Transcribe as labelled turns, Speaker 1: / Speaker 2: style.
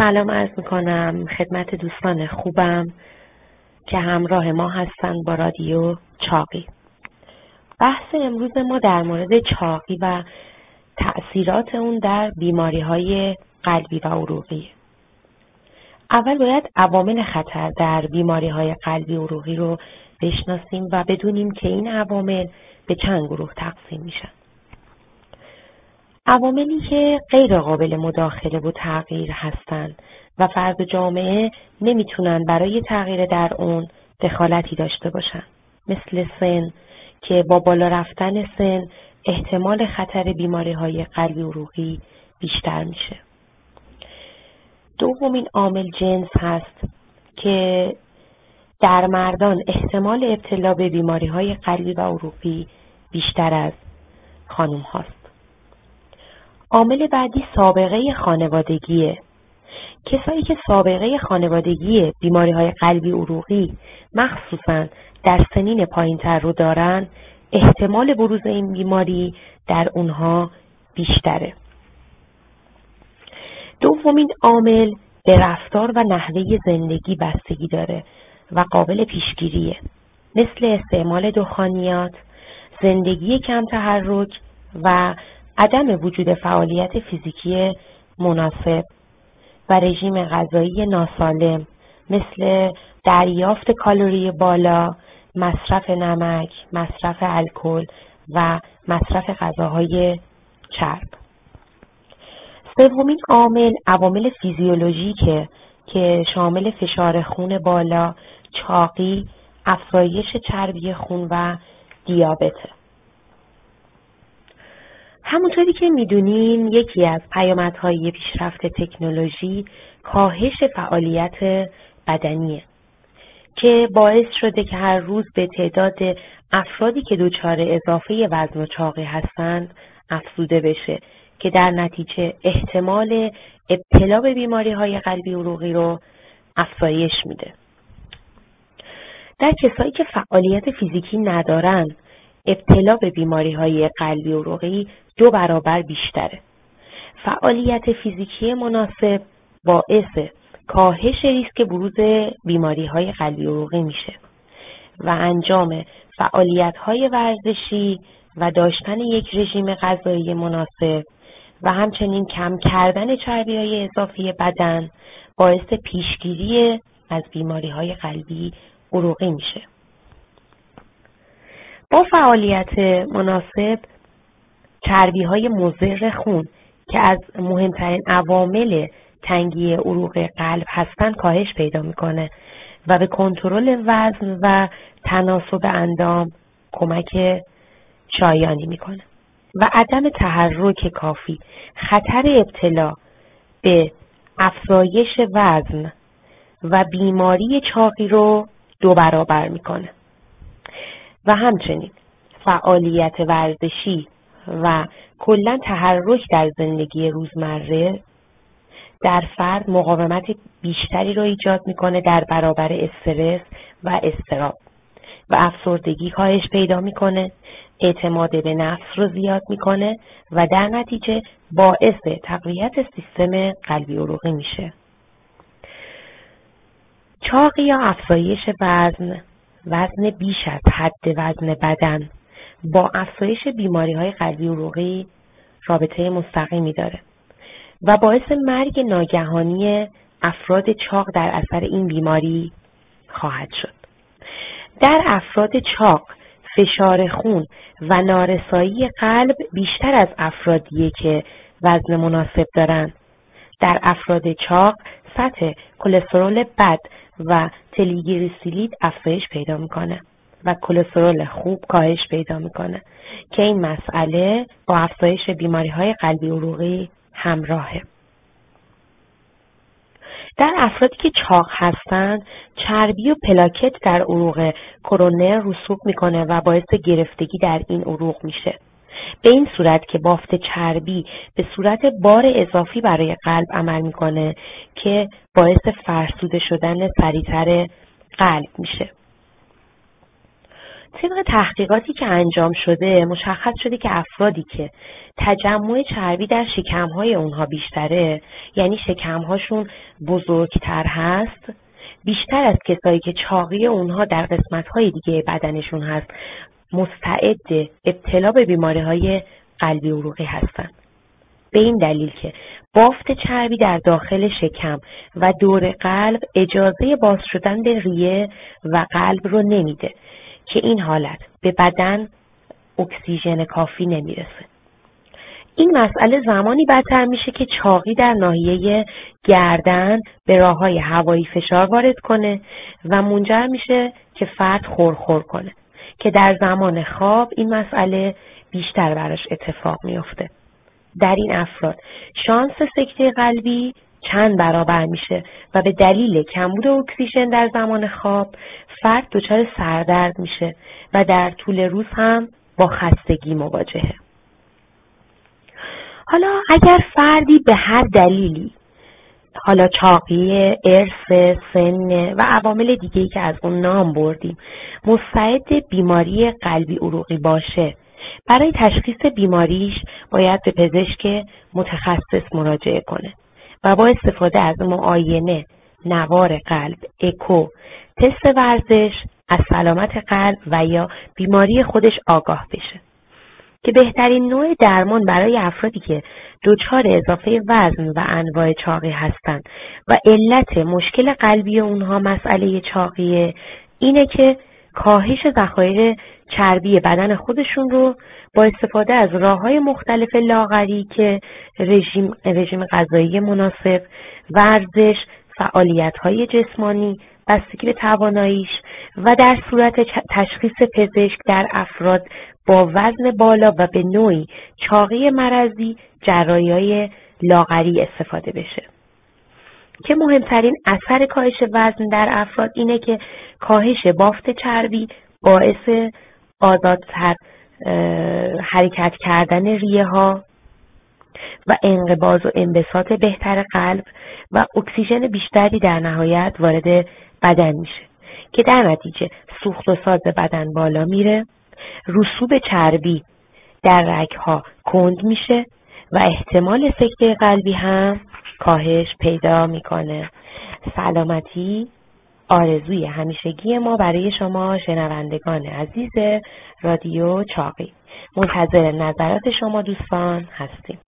Speaker 1: سلام عرض می‌کنم. خدمت دوستان خوبم که همراه ما هستند با رادیو چاقی. بحث امروز ما در مورد چاقی و تأثیرات اون در بیماری های قلبی و عروقی. اول باید عوامل خطر در بیماری های قلبی و عروقی رو بشناسیم و بدونیم که این عوامل به چند گروه تقسیم میشن. عواملی که غیر قابل مداخله و تغییر هستند و فرد جامعه نمی‌تونن برای تغییر در اون دخالتی داشته باشن. مثل سن که با بالا رفتن سن احتمال خطر بیماری های قلبی و روحی بیشتر میشه. دومین عامل جنس هست که در مردان احتمال ابتلا به بیماری های قلبی و عروقی بیشتر از خانم هاست. عامل بعدی سابقه خانوادگیه. کسایی که سابقه خانوادگی بیماری های قلبی عروقی مخصوصا در سنین پایینتر رو دارن احتمال بروز این بیماری در اونها بیشتره. دومین عامل به رفتار و نحوه زندگی بستگی داره و قابل پیشگیریه. مثل استعمال دخانیات زندگی کم تحرک و عدم وجود فعالیت فیزیکی مناسب و رژیم غذایی ناسالم مثل دریافت کالری بالا، مصرف نمک، مصرف الکل و مصرف غذاهای چرب. سومین عامل عوامل فیزیولوژیکه که شامل فشار خون بالا، چاقی، افزایش چربی خون و دیابته. همونطوری که می‌دونیم یکی از پیامدهای پیشرفت تکنولوژی کاهش فعالیت بدنیه که باعث شده که هر روز به تعداد افرادی که دچار اضافه وزن و چاقی هستند افزوده بشه که در نتیجه احتمال ابتلا به بیماری های قلبی عروقی رو افزایش میده. در کسایی که فعالیت فیزیکی ندارن ابتلا به بیماری های قلبی عروقی دو برابر بیشتره. فعالیت فیزیکی مناسب باعث کاهش ریسک بروز بیماری های قلبی عروقی میشه و انجام فعالیت های ورزشی و داشتن یک رژیم غذایی مناسب و همچنین کم کردن چربی های اضافی بدن باعث پیشگیری از بیماری های قلبی عروقی میشه. با فعالیت مناسب چربی های مضر خون که از مهمترین عوامل تنگی عروق قلب هستند کاهش پیدا می‌کنه و به کنترل وزن و تناسب اندام کمک شایانی می‌کنه. و عدم تحرک کافی خطر ابتلا به افزایش وزن و بیماری چاقی رو دو برابر می‌کنه. و همچنین فعالیت ورزشی و کلا تحرک در زندگی روزمره در فرد مقاومت بیشتری رو ایجاد می‌کنه در برابر استرس و استراب و افسردگی کاهش پیدا می‌کنه اعتماد به نفس رو زیاد می‌کنه و در نتیجه باعث تقویت سیستم قلبی عروقی میشه. چاقی یا افزایش وزن وزن بیش از حد وزن بدن با افزایش بیماری های قلبی عروقی رابطه مستقیمی داره و باعث مرگ ناگهانی افراد چاق در اثر این بیماری خواهد شد. در افراد چاق فشار خون و نارسایی قلب بیشتر از افرادیه که وزن مناسب دارند. در افراد چاق سطح کلسترول بد و تلیگریسیلید افزایش پیدا می‌کنه و کلسترول خوب کاهش پیدا می‌کنه که این مسئله با افزایش بیماری های قلبی عروقی همراهه. در افرادی که چاق هستند چربی و پلاکت در عروق کرونر رسوب می‌کنه و باعث گرفتگی در این عروق میشه. به این صورت که بافت چربی به صورت بار اضافی برای قلب عمل می‌کنه که باعث فرسوده شدن سریعتر قلب میشه. طبق تحقیقاتی که انجام شده مشخص شده که افرادی که تجمع چربی در شکمهای اونها بیشتره یعنی شکمهاشون بزرگتر هست بیشتر از کسایی که چاقی اونها در قسمتهای دیگه بدنشون هست مستعد ابتلا به بیماری های قلبی عروقی هستند. به این دلیل که بافت چربی در داخل شکم و دور قلب اجازه باز شدن به ریه و قلب رو نمیده که این حالت به بدن اکسیژن کافی نمی‌رسه این مسئله زمانی بدتر میشه که چاقی در ناحیه گردن به راه های هوایی فشار وارد کنه و منجر میشه که فرد خورخور کنه که در زمان خواب این مسئله بیشتر براش اتفاق میافته. در این افراد شانس سکته قلبی چند برابر میشه و به دلیل کمبود اکسیژن در زمان خواب فرد دچار سردرد میشه و در طول روز هم با خستگی مواجهه. حالا اگر فردی به هر دلیلی حالا چاقی، ارث، سن و عوامل دیگهی که از اون نام بردیم مستعد بیماری قلبی عروقی باشه برای تشخیص بیماریش باید به پزشک متخصص مراجعه کنه و با استفاده از معاینه نوار قلب، اکو، تست ورزش از سلامت قلب و یا بیماری خودش آگاه بشه. که بهترین نوع درمان برای افرادی که دچار اضافه وزن و انواع چاقی هستند و علت مشکل قلبی اونها مسئله چاقیه اینه که کاهش ذخایر چربی بدن خودشون رو با استفاده از راه های مختلف لاغری که رژیم, رژیم غذایی مناسب، ورزش، فعالیت های جسمانی، بستگی به تواناییش و در صورت تشخیص پزشک در افراد با وزن بالا و به نوعی چاقی مرضی جرایی لاغری استفاده بشه. که مهمترین اثر کاهش وزن در افراد اینه که کاهش بافت چربی باعث آزادتر حرکت کردن ریه ها و انقباض و انبساط بهتر قلب و اکسیژن بیشتری در نهایت وارد بدن میشه که در نتیجه سوخت و ساز بدن بالا میره رسوب چربی در رگها کند میشه و احتمال سکته قلبی هم کاهش پیدا می‌کنه. سلامتی آرزوی همیشگی ما برای شما شنوندگان عزیز رادیو چاقی. منتظر نظرات شما دوستان هستیم.